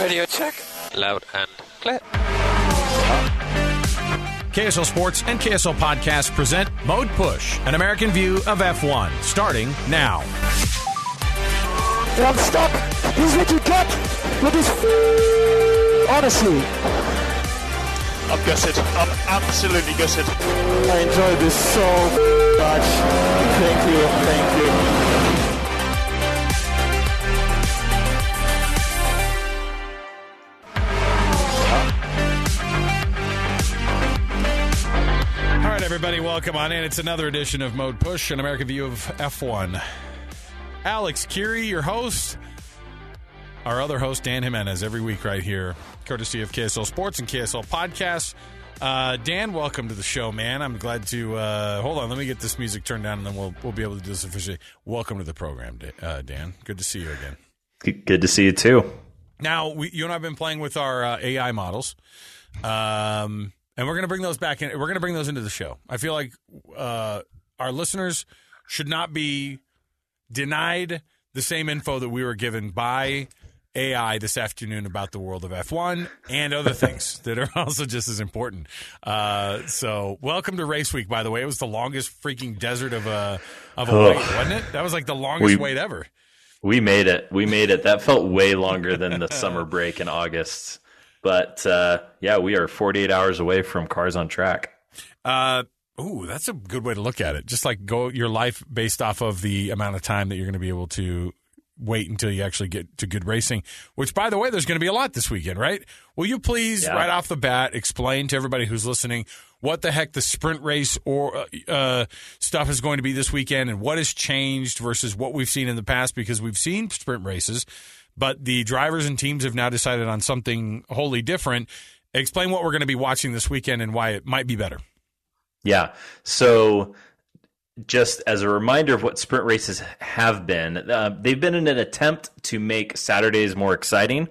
Radio check. Loud and clear. KSL Sports and KSL Podcast present Mode Push, an American view of F1, starting now. I'm stuck. He's what you get with his honestly. I'm gutted. I'm absolutely gutted. I enjoyed this so much. Thank you. Thank you. Everybody, welcome on in. It's another edition of Mode Push, an American view of F1. Alex Kirry, your host. Our other host, Dan Jimenez, every week right here, courtesy of KSL Sports and KSL Podcasts. Uh, Dan, welcome to the show, man. I'm glad to uh, hold on. Let me get this music turned down, and then we'll we'll be able to do this officially. Welcome to the program, uh, Dan. Good to see you again. Good to see you too. Now, we, you and I have been playing with our uh, AI models, um, and we're going to bring those back in. We're going to bring those into the show. I feel like uh, our listeners should not be denied the same info that we were given by AI this afternoon about the world of F1 and other things that are also just as important. Uh, so, welcome to Race Week. By the way, it was the longest freaking desert of a of a Oh. wait, wasn't it? That was like the longest We- wait ever. We made it. We made it. That felt way longer than the summer break in August. But uh, yeah, we are 48 hours away from cars on track. Uh, ooh, that's a good way to look at it. Just like go your life based off of the amount of time that you're going to be able to wait until you actually get to good racing. Which, by the way, there's going to be a lot this weekend, right? Will you please, Yeah. right off the bat, explain to everybody who's listening what the heck the sprint race or uh, uh, stuff is going to be this weekend, and what has changed versus what we've seen in the past? Because we've seen sprint races, but the drivers and teams have now decided on something wholly different. Explain what we're going to be watching this weekend and why it might be better. Yeah. So, just as a reminder of what sprint races have been, uh, they've been in an attempt to make Saturdays more exciting.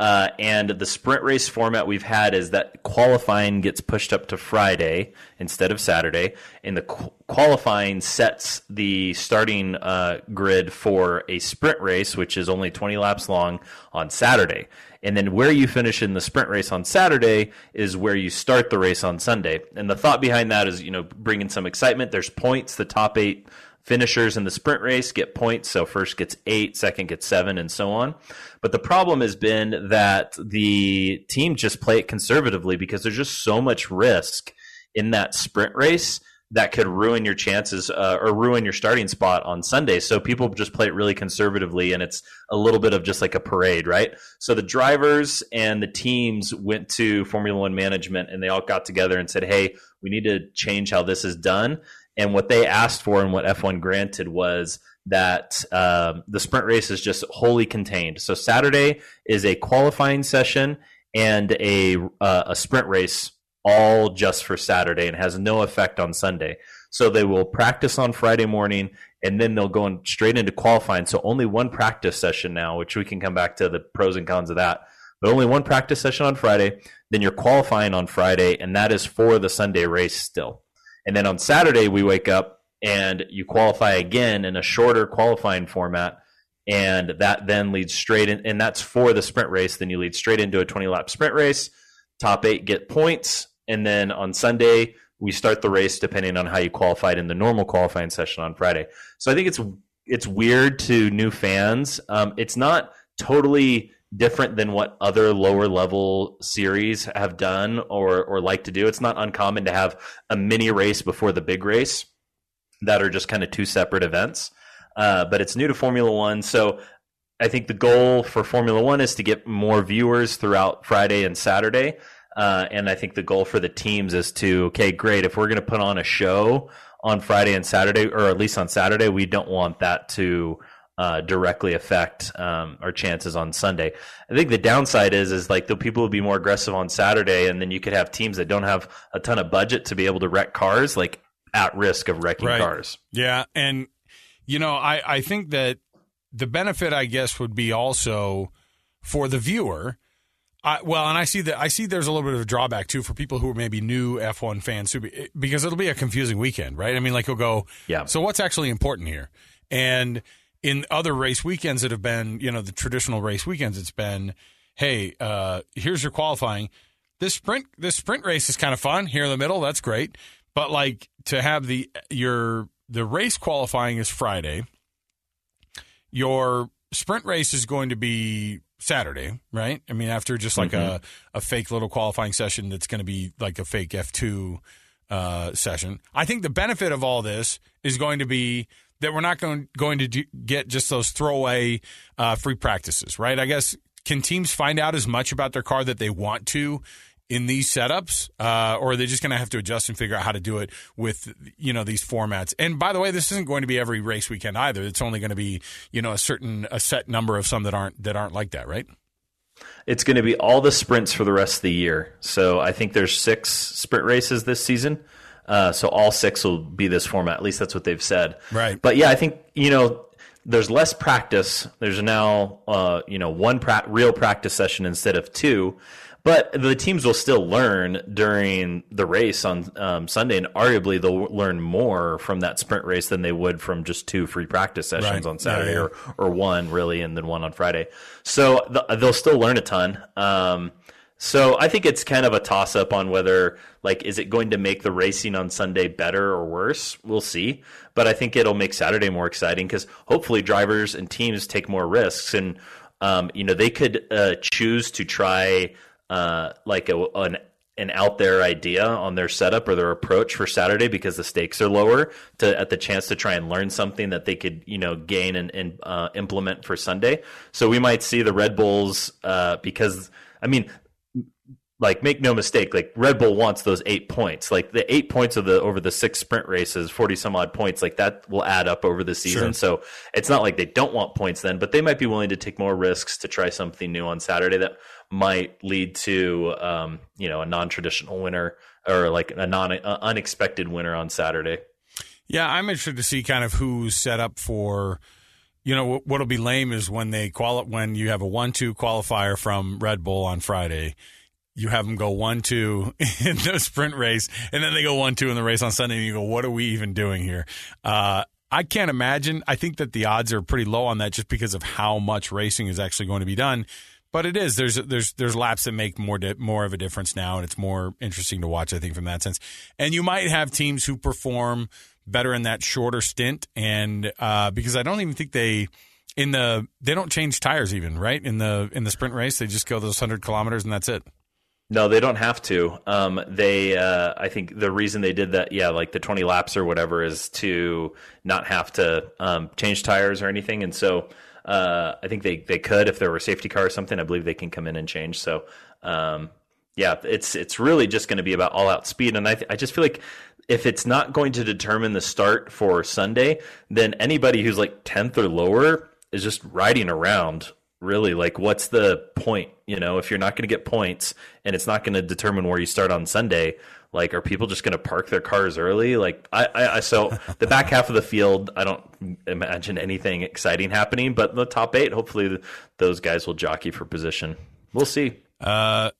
Uh, and the sprint race format we've had is that qualifying gets pushed up to Friday instead of Saturday, and the qu- qualifying sets the starting uh, grid for a sprint race, which is only 20 laps long on Saturday. And then where you finish in the sprint race on Saturday is where you start the race on Sunday. And the thought behind that is, you know, bringing some excitement. There's points. The top eight finishers in the sprint race get points. So first gets eight, second gets seven, and so on. But the problem has been that the team just play it conservatively because there's just so much risk in that sprint race that could ruin your chances uh, or ruin your starting spot on Sunday. So people just play it really conservatively, and it's a little bit of just like a parade, right? So the drivers and the teams went to Formula One management and they all got together and said, hey, we need to change how this is done. And what they asked for and what F1 granted was that um, the sprint race is just wholly contained. So Saturday is a qualifying session and a uh, a sprint race all just for Saturday and has no effect on Sunday. So they will practice on Friday morning and then they'll go in straight into qualifying. So only one practice session now, which we can come back to the pros and cons of that. But only one practice session on Friday. Then you're qualifying on Friday, and that is for the Sunday race still. And then on Saturday, we wake up and you qualify again in a shorter qualifying format. And that then leads straight in, and that's for the sprint race. Then you lead straight into a 20 lap sprint race. Top eight get points. And then on Sunday, we start the race depending on how you qualified in the normal qualifying session on Friday. So I think it's it's weird to new fans. Um, it's not totally different than what other lower level series have done or or like to do. It's not uncommon to have a mini race before the big race that are just kind of two separate events. Uh, but it's new to Formula One, so I think the goal for Formula One is to get more viewers throughout Friday and Saturday. Uh, and I think the goal for the teams is to, okay, great. If we're going to put on a show on Friday and Saturday, or at least on Saturday, we don't want that to uh, directly affect um, our chances on Sunday. I think the downside is, is like the people will be more aggressive on Saturday, and then you could have teams that don't have a ton of budget to be able to wreck cars, like at risk of wrecking Right. cars. Yeah, and you know, I I think that the benefit, I guess, would be also for the viewer. I, well, and I see that I see there's a little bit of a drawback too for people who are maybe new F1 fans, who be, because it'll be a confusing weekend, right? I mean, like you'll go, Yeah. So what's actually important here? And in other race weekends that have been, you know, the traditional race weekends, it's been hey, uh, here's your qualifying. This sprint this sprint race is kind of fun here in the middle. That's great, but like to have the your the race qualifying is Friday. Your sprint race is going to be Saturday, right? I mean, after just like a, a fake little qualifying session that's going to be like a fake F2 uh, session. I think the benefit of all this is going to be that we're not going, going to do, get just those throwaway uh, free practices, right? I guess can teams find out as much about their car that they want to in these setups, uh, or are they just going to have to adjust and figure out how to do it with you know these formats? And by the way, this isn't going to be every race weekend either. It's only going to be you know a certain a set number of some that aren't that aren't like that, right? It's going to be all the sprints for the rest of the year. So I think there's six sprint races this season. Uh, so all six will be this format. At least that's what they've said. Right. But yeah, I think you know there's less practice. There's now uh, you know one pra- real practice session instead of two. But the teams will still learn during the race on um, Sunday, and arguably they'll learn more from that sprint race than they would from just two free practice sessions Right. on Saturday Yeah, yeah. or or one really, and then one on Friday. So th- they'll still learn a ton. Um, so I think it's kind of a toss up on whether like is it going to make the racing on Sunday better or worse? We'll see. But I think it'll make Saturday more exciting because hopefully drivers and teams take more risks and um, you know they could uh, choose to try uh, like a, an an out there idea on their setup or their approach for Saturday because the stakes are lower to at the chance to try and learn something that they could you know gain and, and uh, implement for Sunday. So we might see the Red Bulls uh, because I mean like make no mistake like red bull wants those eight points. Like the eight points of the over the six sprint races 40 some odd points like that will add up over the season. So it's not like they don't want points then but they might be willing to take more risks to try something new on saturday that might lead to um, you know a non-traditional winner or like a non uh, unexpected winner on saturday. Yeah, I'm interested to see kind of who's set up for. You know what- what'll be lame is when they quali- when you have a one-two qualifier from Red Bull on Friday, you have them go one-two in the sprint race, and then they go one-two in the race on Sunday, and you go, "What are we even doing here?" Uh, I can't imagine. I think that the odds are pretty low on that, just because of how much racing is actually going to be done. But it is there's there's there's laps that make more di- more of a difference now, and it's more interesting to watch. I think from that sense, and you might have teams who perform better in that shorter stint, and uh, because I don't even think they in the they don't change tires even right in the in the sprint race they just go those hundred kilometers and that's it. No, they don't have to. Um, they, uh, I think the reason they did that, yeah, like the 20 laps or whatever, is to not have to um, change tires or anything. And so uh, I think they, they could if there were a safety car or something. I believe they can come in and change. So um, yeah, it's it's really just going to be about all out speed. And I th- I just feel like if it's not going to determine the start for Sunday, then anybody who's like 10th or lower is just riding around really like what's the point you know if you're not going to get points and it's not going to determine where you start on sunday like are people just going to park their cars early like I, I, I so the back half of the field i don't imagine anything exciting happening but the top eight hopefully those guys will jockey for position we'll see Uh,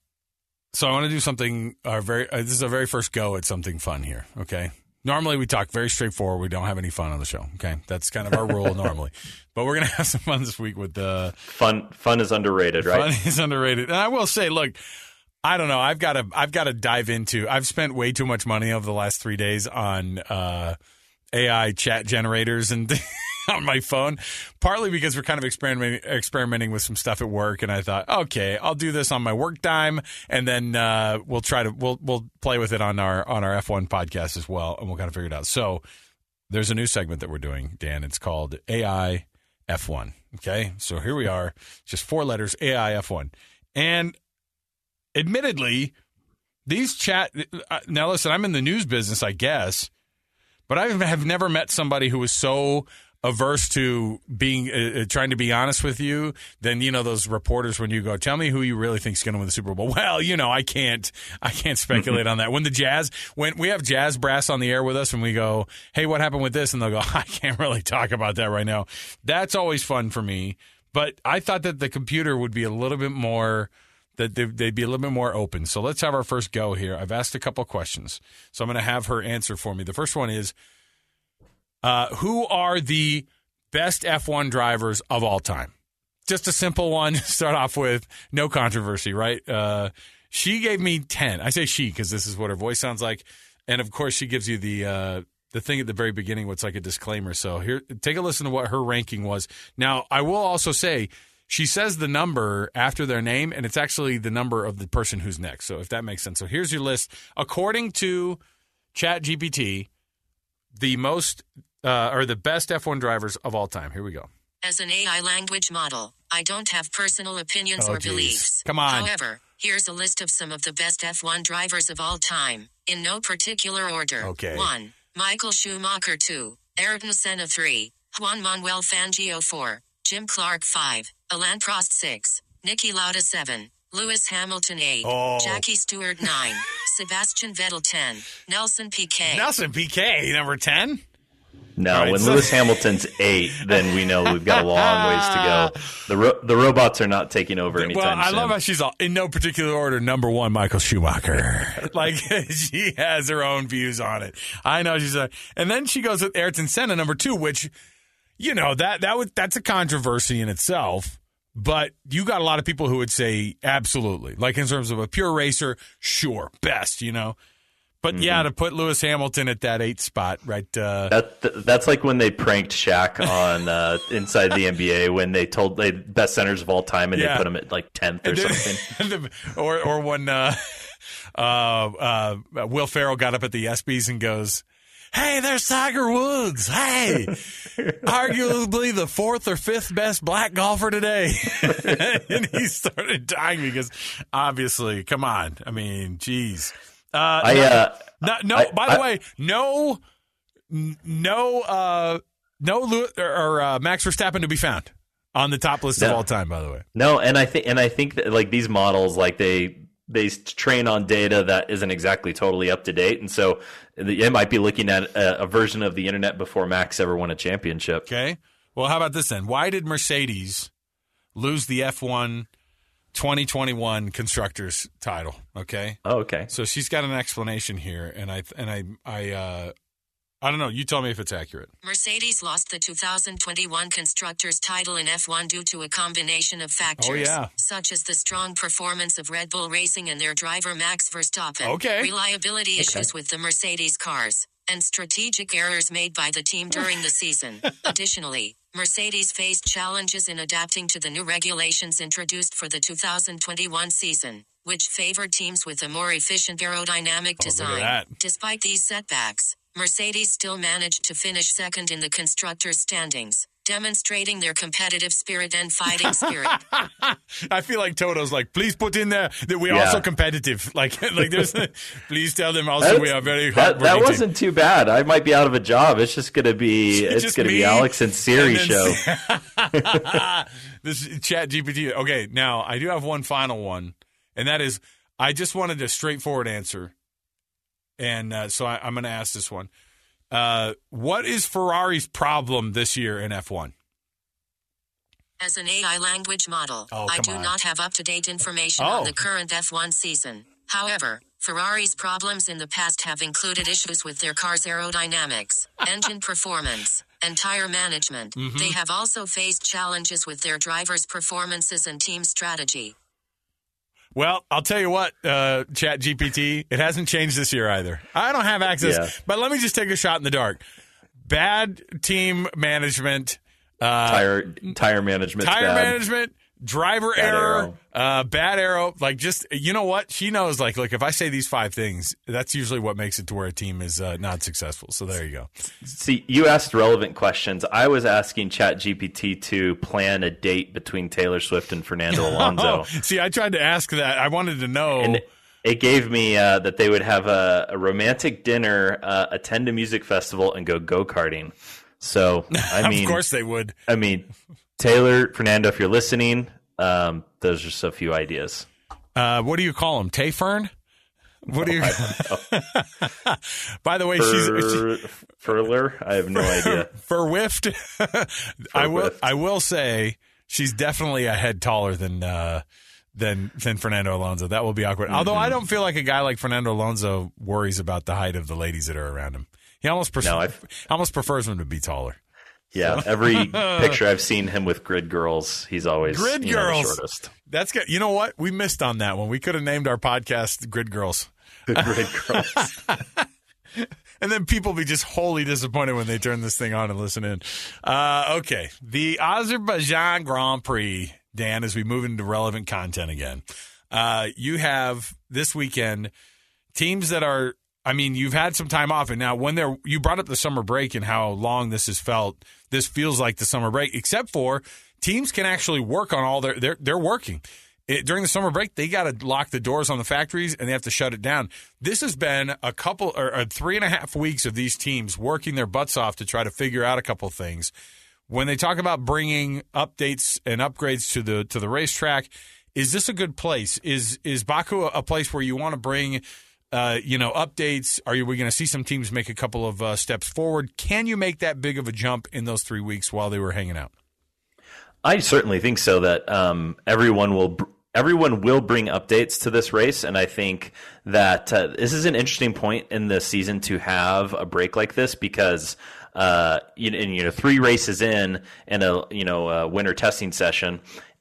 so I want to do something. Our very uh, this is our very first go at something fun here. Okay. Normally we talk very straightforward. We don't have any fun on the show. Okay, that's kind of our rule normally. But we're gonna have some fun this week with the fun fun is underrated right fun is underrated. And I will say, look, I don't know. I've got to I've got to dive into. I've spent way too much money over the last three days on uh, AI chat generators and. on my phone, partly because we're kind of experimenting, experimenting with some stuff at work, and I thought, okay, I'll do this on my work time, and then uh, we'll try to we'll we'll play with it on our on our F1 podcast as well, and we'll kind of figure it out. So there's a new segment that we're doing, Dan. It's called AI F1. Okay, so here we are, just four letters, AI F1, and admittedly, these chat. Uh, now, listen, I'm in the news business, I guess, but I have never met somebody who was so averse to being uh, uh, trying to be honest with you than you know those reporters when you go tell me who you really think's going to win the super bowl well you know i can't i can't speculate on that when the jazz when we have jazz brass on the air with us and we go hey what happened with this and they'll go i can't really talk about that right now that's always fun for me but i thought that the computer would be a little bit more that they'd be a little bit more open. So let's have our first go here. I've asked a couple questions, so I'm going to have her answer for me. The first one is, uh, who are the best F1 drivers of all time? just a simple one. to Start off with no controversy, right? Uh, she gave me ten. I say she because this is what her voice sounds like, and of course she gives you the uh, the thing at the very beginning, what's like a disclaimer. So here, take a listen to what her ranking was. Now, I will also say she says the number after their name, and it's actually the number of the person who's next. So if that makes sense. So here's your list according to ChatGPT, the most uh, or the best F1 drivers of all time. Here we go. As an AI language model, I don't have personal opinions Oh, or geez. beliefs. Come on. However, here's a list of some of the best F1 drivers of all time, in no particular order. Okay. 1. Michael Schumacher 2. Ayrton Senna 3. Juan Manuel Fangio 4. Jim Clark 5. Alain Prost 6. Niki Lauda 7. Lewis Hamilton 8. Oh. Jackie Stewart 9. Sebastian Vettel 10. Nelson Piquet. Nelson Piquet, number 10. No, right, when so- Lewis Hamilton's eight, then we know we've got a long ways to go. The ro- the robots are not taking over Well, anytime I soon. love how she's all in no particular order. Number one, Michael Schumacher. like she has her own views on it. I know she's a, and then she goes with Ayrton Senna, number two, which you know that that would that's a controversy in itself. But you got a lot of people who would say absolutely, like in terms of a pure racer, sure, best, you know. But Mm-hmm. yeah, to put Lewis Hamilton at that eight spot, right? Uh, That that's like when they pranked Shaq on uh, Inside the NBA when they told they best centers of all time and Yeah. they put him at like tenth or then- something. or or when uh, uh, uh, Will Ferrell got up at the ESPYS and goes, "Hey, there's Tiger Woods. Hey, arguably the fourth or fifth best black golfer today." and he started dying because obviously, come on, I mean, geez. Uh, I uh, no, no. I- by the I- way, no, no, uh, no, Lew- or, or uh, Max Verstappen to be found on the top list of all time. By the way. no, and I think and I think that like these models like they they train on data that isn't exactly totally up to date, and so it might be looking at a, a version of the internet before Max ever won a championship. Okay. Well, how about this then? Why did Mercedes lose the F1 2021 constructors title? Okay. Oh, okay. So she's got an explanation here and I and I I uh I don't know, you tell me if it's accurate. Mercedes lost the 2021 Constructors title in F1 due to a combination of factors, Oh, yeah. such as the strong performance of Red Bull Racing and their driver Max Verstappen, Okay. reliability issues with the Mercedes cars, and strategic errors made by the team during the season. Additionally, Mercedes faced challenges in adapting to the new regulations introduced for the 2021 season, which favored teams with a more efficient aerodynamic oh, design. that. Despite these setbacks, Mercedes still managed to finish second in the constructors' standings, demonstrating their competitive spirit and fighting spirit. I feel like Toto's like, please put in there that we're Yeah. also competitive. Like, like there's, please tell them also we are very that, that wasn't too bad. I might be out of a job. It's just gonna be it's Just gonna be Alex and Siri and show. this ChatGPT. Okay, now I do have one final one, and that is I just wanted a straightforward answer. And uh, so I, I'm going to ask this one. Uh, what is Ferrari's problem this year in F1? As an AI language model, Oh, I do on. not have up to date information Oh. on the current F1 season. However, Ferrari's problems in the past have included issues with their car's aerodynamics, engine performance, and tire management. Mm-hmm. They have also faced challenges with their drivers' performances and team strategy. Well, I'll tell you what, uh, ChatGPT, it hasn't changed this year either. I don't have access, Yeah. but let me just take a shot in the dark. Bad team management, uh, tire tire management. tire bad. management, driver Bad error, aero. Uh, bad aero. Like, just you know what she knows. Like, look, if I say these five things, that's usually what makes it to where a team is uh, not successful. So there you go. See, you asked relevant questions. I was asking ChatGPT to plan a date between Taylor Swift and Fernando Alonso. Oh, see, I tried to ask that. I wanted to know. And it gave me uh, that they would have a, a romantic dinner, uh, attend a music festival, and go go karting. So, I mean, of course they would. I mean, Taylor, Fernando, if you're listening, um, those are just a few ideas. Uh, what do you call them? Tay Fern? What do you? By the way, she's. Fur, Furler, I have no idea. for Wift, I will. I will say she's definitely a head taller than uh, than than Fernando Alonso. That will be awkward. Although Mm-hmm. I don't feel like a guy like Fernando Alonso worries about the height of the ladies that are around him. He almost No, almost prefers them to be taller. Yeah, every picture I've seen him with grid girls, he's always Grid you know, the girls. shortest. That's good. You know what? We missed on that one. We could have named our podcast Grid Girls. The grid girls. And then people be just wholly disappointed when they turn this thing on and listen in. Uh, okay. The Azerbaijan Grand Prix, Dan, as we move into relevant content again. Uh, you have this weekend teams that are, I mean, you've had some time off, and now when they're, you brought up the summer break and how long this has felt. This feels like the summer break, except for teams can actually work on all their, they're, they're working. It, during the summer break, they got to lock the doors on the factories and they have to shut it down. This has been a couple or, or three and a half weeks of these teams working their butts off to try to figure out a couple things. When they talk about bringing updates and upgrades to the to the racetrack, is this a good place? Is is Baku a place where you want to bring? Uh, you know, updates. Are you, we going to see some teams make a couple of uh, steps forward? Can you make that big of a jump in those three weeks while they were hanging out? I certainly think so. That um, everyone will br- everyone will bring updates to this race, and I think that uh, this is an interesting point in the season to have a break like this because. Uh, you, and, you know, three races in and a you know a winter testing session,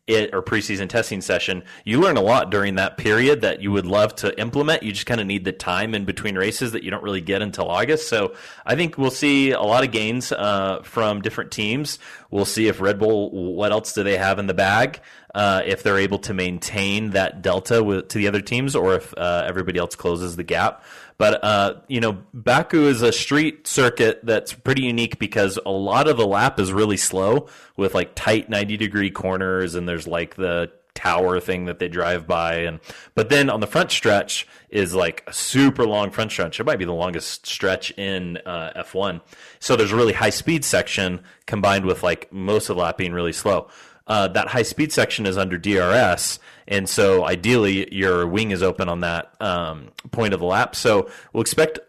it or preseason testing session, you learn a lot during that period that you would love to implement. You just kind of need the time in between races that you don't really get until August. So I think we'll see a lot of gains uh, from different teams. We'll see if Red Bull, what else do they have in the bag? Uh, if they're able to maintain that delta with, to the other teams, or if uh, everybody else closes the gap. But uh, you know, Baku is a street circuit that's pretty unique because a lot of the lap is really slow with like tight ninety degree corners, and there's like the tower thing that they drive by, and but then on the front stretch is like a super long front stretch. It might be the longest stretch in uh, F1. So there's a really high speed section combined with like most of the lap being really slow. Uh, that high speed section is under DRS, and so ideally your wing is open on that um, point of the lap. So we'll expect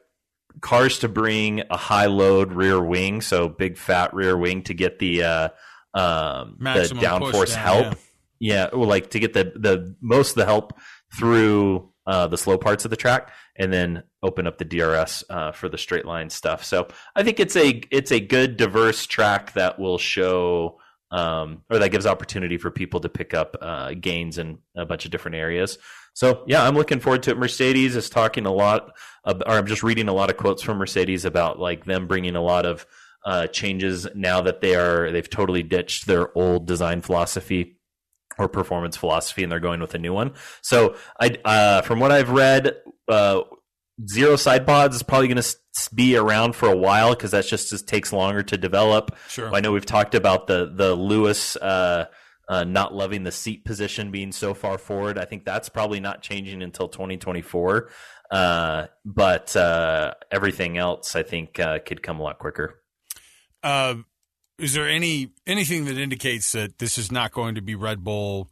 cars to bring a high load rear wing, so big fat rear wing to get the uh, um, the downforce down, help. Yeah, well, like to get the the most of the help through uh, the slow parts of the track, and then open up the DRS uh, for the straight line stuff. So I think it's a it's a good diverse track that will show um, or that gives opportunity for people to pick up uh, gains in a bunch of different areas. So yeah, I'm looking forward to it. Mercedes is talking a lot, ab- or I'm just reading a lot of quotes from Mercedes about like them bringing a lot of uh, changes now that they are they've totally ditched their old design philosophy or performance philosophy, and they're going with a new one. So I, uh, from what I've read, uh, zero side pods is probably going to be around for a while because that just, just takes longer to develop. Sure. I know we've talked about the the Lewis uh, uh, not loving the seat position being so far forward. I think that's probably not changing until 2024. Uh, but uh, everything else, I think, uh, could come a lot quicker. Uh, is there any anything that indicates that this is not going to be Red Bull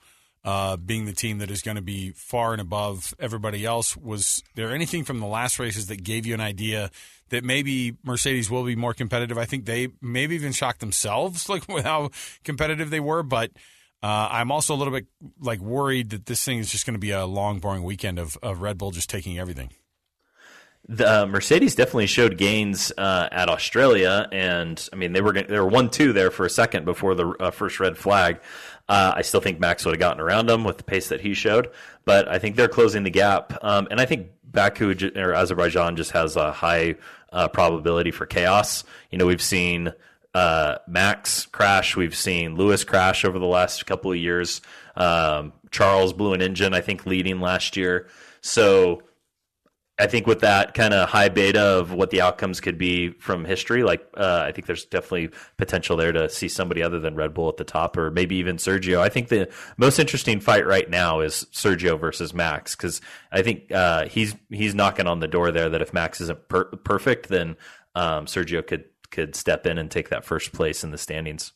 uh, being the team that is going to be far and above everybody else? Was there anything from the last races that gave you an idea that maybe Mercedes will be more competitive? I think they maybe even shocked themselves, like with how competitive they were. But uh, I'm also a little bit like worried that this thing is just going to be a long, boring weekend of, of Red Bull just taking everything. The uh, Mercedes definitely showed gains uh, at Australia, and I mean they were they were one two there for a second before the uh, first red flag. Uh, I still think Max would have gotten around them with the pace that he showed, but I think they're closing the gap, um, and I think Baku or Azerbaijan just has a high uh, probability for chaos. You know, we've seen uh, Max crash, we've seen Lewis crash over the last couple of years. Um, Charles blew an engine, I think, leading last year. So I think with that kind of high beta of what the outcomes could be from history, like uh, I think there's definitely potential there to see somebody other than Red Bull at the top, or maybe even Sergio. I think the most interesting fight right now is Sergio versus Max because I think uh, he's he's knocking on the door there. That if Max isn't per- perfect, then um, Sergio could could step in and take that first place in the standings.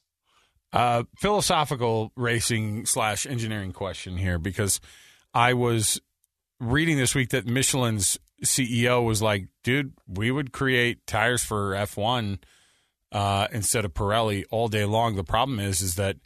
Uh, philosophical racing slash engineering question here because I was reading this week that Michelin's CEO was like, dude, we would create tires for F1 uh, instead of Pirelli all day long. The problem is, is that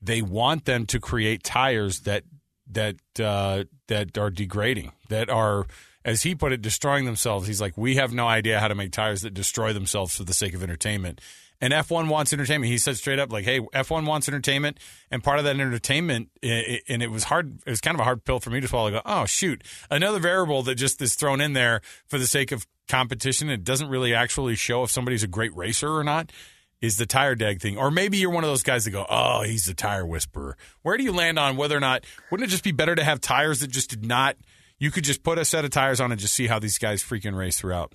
they want them to create tires that that uh, that are degrading, that are, as he put it, destroying themselves. He's like, we have no idea how to make tires that destroy themselves for the sake of entertainment. And F1 wants entertainment. He said straight up, like, "Hey, F1 wants entertainment, and part of that entertainment, and it was hard. It was kind of a hard pill for me to swallow. I go, oh shoot, another variable that just is thrown in there for the sake of competition. It doesn't really actually show if somebody's a great racer or not." Is the tire deg thing, or maybe you're one of those guys that go, "Oh, he's the tire whisperer." Where do you land on whether or not? Wouldn't it just be better to have tires that just did not? You could just put a set of tires on and just see how these guys freaking race throughout.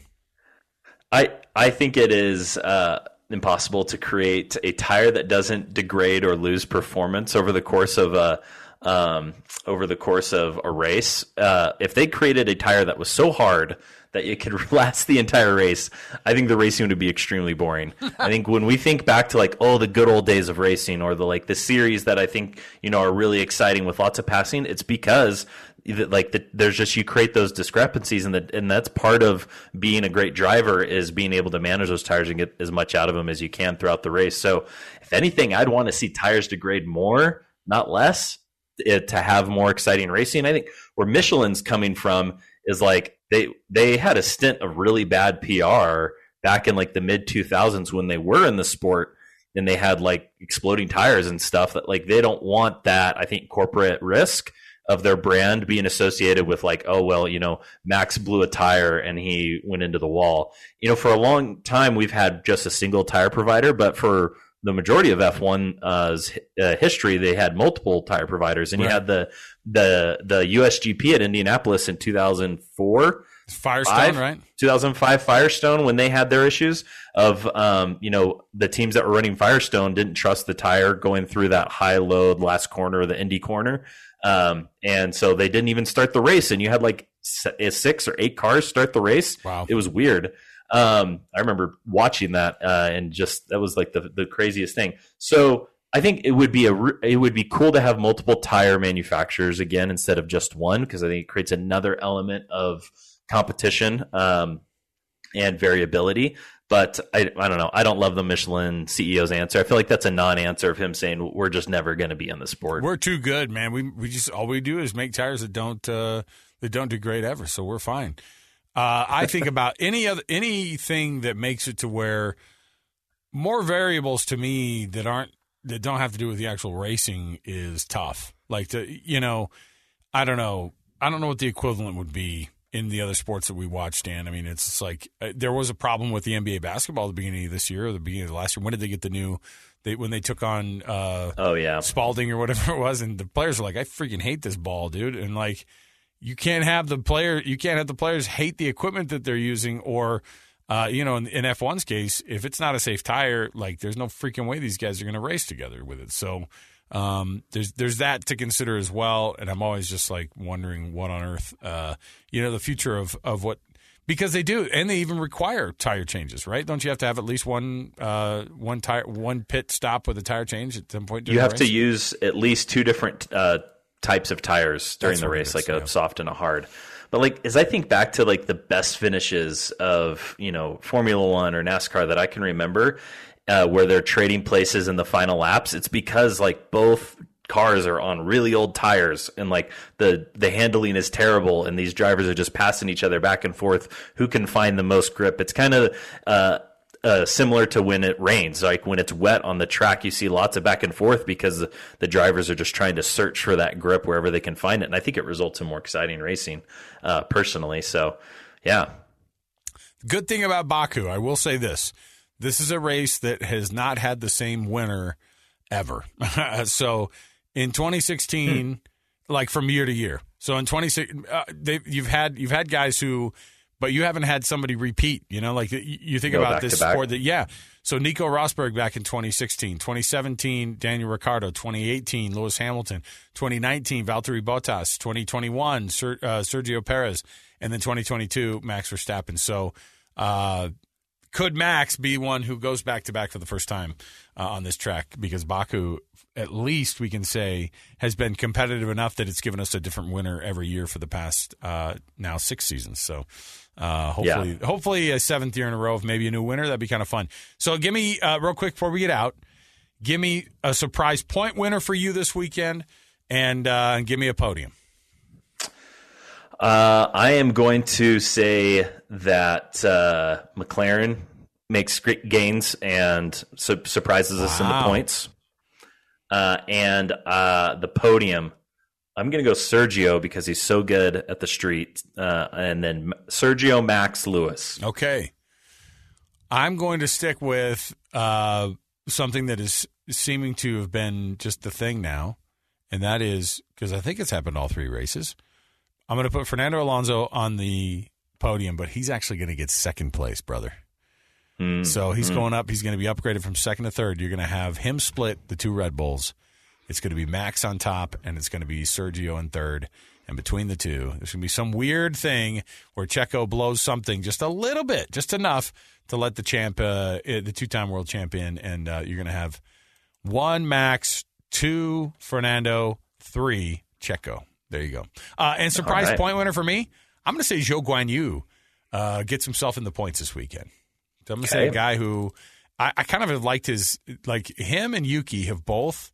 I I think it is uh, impossible to create a tire that doesn't degrade or lose performance over the course of a um, over the course of a race. Uh, if they created a tire that was so hard that it could last the entire race, I think the racing would be extremely boring. I think when we think back to like oh the good old days of racing or the like the series that I think you know are really exciting with lots of passing, it's because like the, there's just you create those discrepancies and that and that's part of being a great driver is being able to manage those tires and get as much out of them as you can throughout the race. So if anything, I'd want to see tires degrade more, not less, it, to have more exciting racing. I think where Michelin's coming from is like they they had a stint of really bad PR back in like the mid 2000s when they were in the sport and they had like exploding tires and stuff that like they don't want that I think corporate risk of their brand being associated with like oh well you know Max blew a tire and he went into the wall. You know for a long time we've had just a single tire provider but for the majority of F1's uh, history they had multiple tire providers. And you had the the the USGP at Indianapolis in 2004 Firestone, Five? right? 2005 Firestone when they had their issues of um, you know the teams that were running Firestone didn't trust the tire going through that high load last corner the Indy corner um, and so they didn't even start the race and you had like s- six or eight cars start the race Wow. it was weird um, I remember watching that uh, and just that was like the the craziest thing so I think it would be a it would be cool to have multiple tire manufacturers again instead of just one because I think it creates another element of competition um, and variability. But I, I don't know. I don't love the Michelin CEO's answer. I feel like that's a non-answer of him saying we're just never going to be in the sport. We're too good, man. We we just all we do is make tires that don't uh, that don't degrade ever, so we're fine. Uh, I think about any other anything that makes it to where more variables to me that aren't that don't have to do with the actual racing is tough. Like the you know, I don't know, I don't know what the equivalent would be in the other sports that we watch. Dan, I mean, it's like uh, there was a problem with the NBA basketball at the beginning of this year or the beginning of last year. When did they get the new? They when they took on. Uh, oh yeah, Spalding or whatever it was, and the players were like, "I freaking hate this ball, dude!" And like, you can't have the player, you can't have the players hate the equipment that they're using, or uh, you know, in, in F1's case, if it's not a safe tire, like, there's no freaking way these guys are going to race together with it. So um, there's there's that to consider as well. And I'm always just like wondering what on earth, uh, you know, the future of of what. Because they do, and they even require tire changes, right? Don't you have to have at least one uh, one tire one pit stop with a tire change at some point? during you have to use at least two different uh, types of tires during That's the race, is, like yeah. a soft and a hard. But like as I think back to like the best finishes of you know Formula One or NASCAR that I can remember, uh, where they're trading places in the final laps, it's because like both cars are on really old tires and like the the handling is terrible and these drivers are just passing each other back and forth who can find the most grip it's kind of uh uh, similar to when it rains. Like when it's wet on the track, you see lots of back and forth because the, drivers are just trying to search for that grip wherever they can find it. And I think it results in more exciting racing, uh, personally. So, yeah. Good thing about Baku, I will say this: this is a race that has not had the same winner ever. so, in 2016, like from year to year. So in 26, uh, you've had you've had guys who, but you haven't had somebody repeat. You know, like you, you think Go about this sport that yeah. So Nico Rosberg back in 2016, 2017 Daniel Ricciardo, 2018 Lewis Hamilton, 2019 Valtteri Bottas, 2021 Ser, uh, Sergio Perez, and then 2022 Max Verstappen. So. Uh, could Max be one who goes back to back for the first time uh, on this track? Because Baku, at least we can say, has been competitive enough that it's given us a different winner every year for the past uh, now six seasons. So uh, hopefully, hopefully a seventh year in a row of maybe a new winner. That'd be kind of fun. So give me uh, real quick before we get out, give me a surprise point winner for you this weekend, and uh, and give me a podium. Uh, I am going to say that uh, McLaren makes great gains and su- surprises us in the points. Uh, and uh, the podium, I'm going to go Sergio because he's so good at the street. Uh, and then Sergio Max Lewis. Okay. I'm going to stick with uh, something that is seeming to have been just the thing now, and that is because I think it's happened all three races. I'm going to put Fernando Alonso on the podium, but he's actually going to get second place, brother. Hmm. So he's going up. He's going to be upgraded from second to third. You're going to have him split the two Red Bulls. It's going to be Max on top, and it's going to be Sergio in third. And between the two, there's going to be some weird thing where Checo blows something just a little bit, just enough to let the champ, uh, eh, the two-time world champion, and uh, you're going to have one Max, two Fernando, three Checo. There you go. Uh, and surprise right. point winner for me, I'm going to say Zhou Guanyu uh, gets himself in the points this weekend. So I'm going to say a guy who I, I kind of have liked his like him and Yuki have both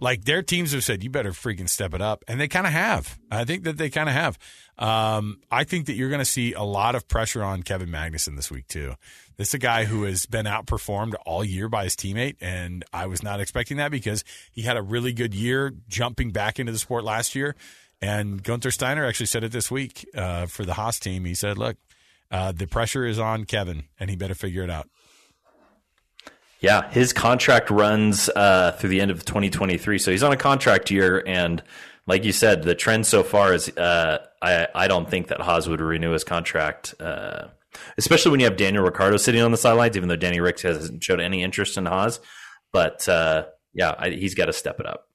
like their teams have said you better freaking step it up, and they kind of have. I think that they kind of have. Um, I think that you're going to see a lot of pressure on Kevin Magnussen this week too. This is a guy who has been outperformed all year by his teammate, and I was not expecting that because he had a really good year jumping back into the sport last year. And Gunther Steiner actually said it this week uh, for the Haas team. He said, "Look, uh, the pressure is on Kevin, and he better figure it out." Yeah, his contract runs uh, through the end of 2023, so he's on a contract year. And like you said, the trend so far is uh, I I don't think that Haas would renew his contract, uh, especially when you have Daniel Ricciardo sitting on the sidelines. Even though Danny Ricks hasn't showed any interest in Haas, but uh, yeah, I, he's got to step it up.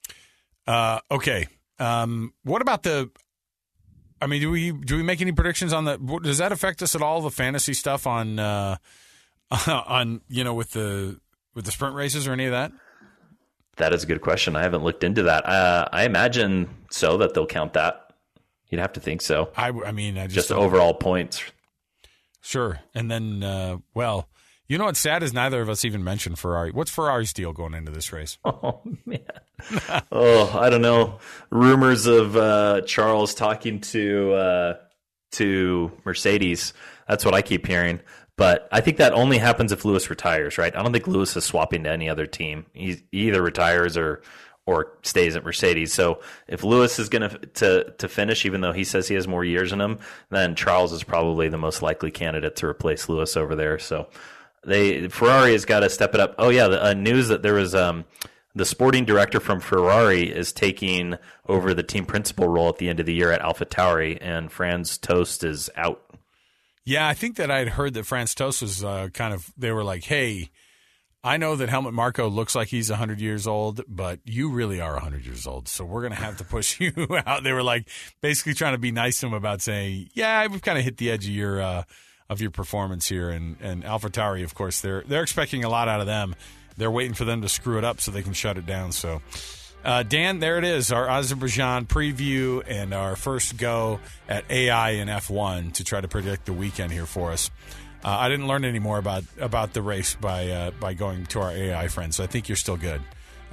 Uh, okay. Um, what about the? I mean, do we do we make any predictions on the? Does that affect us at all? The fantasy stuff on uh, on you know with the with the sprint races or any of that? That is a good question. I haven't looked into that. Uh, I imagine so that they'll count that. You'd have to think so. I, I mean, I just, Just overall points. Sure. And then, uh, well, you know what's sad is neither of us even mentioned Ferrari. What's Ferrari's deal going into this race? Oh man. oh, I don't know. Rumors of uh, Charles talking to uh, to Mercedes. That's what I keep hearing. But I think that only happens if Lewis retires, right? I don't think Lewis is swapping to any other team. He he either retires or or stays at Mercedes. So if Lewis is going to to finish, even though he says he has more years in him, then Charles is probably the most likely candidate to replace Lewis over there. So they Ferrari has got to step it up. Oh yeah, the uh, news that there was um, the sporting director from Ferrari is taking over the team principal role at the end of the year at AlphaTauri, and Franz Tost is out. Yeah, I think that I'd heard that Franz Tost was uh, kind of. They were like, "Hey, I know that Helmut Marko looks like he's 100 years old, but you really are 100 years old, so we're going to have to push you out." They were like basically trying to be nice to him about saying, "Yeah, we've kind of hit the edge of your uh, of your performance here." And and AlphaTauri, of course, they're they're expecting a lot out of them. They're waiting for them to screw it up so they can shut it down. So. Uh, Dan, there it is, our Azerbaijan preview and our first go at AI and F1 to try to predict the weekend here for us. Uh, I didn't learn any more about about the race by uh, by going to our AI friends, so I think you're still good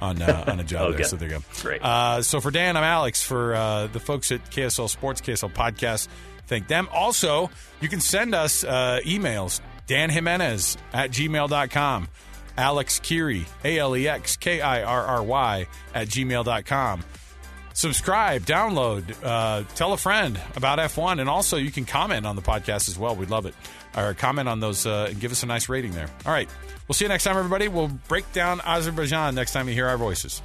on uh, on a job there. So there you go. Great. Uh, so for Dan, I'm Alex. For uh, the folks at KSL Sports, KSL Podcast, thank them. Also, you can send us uh, emails. Dan Jimenez at gmail.com. Alex Kirry, A L E X K I R R Y, at gmail.com. Subscribe, download, uh, tell a friend about F1, and also you can comment on the podcast as well. We'd love it. Or comment on those uh, and give us a nice rating there. All right. We'll see you next time, everybody. We'll break down Azerbaijan next time you hear our voices.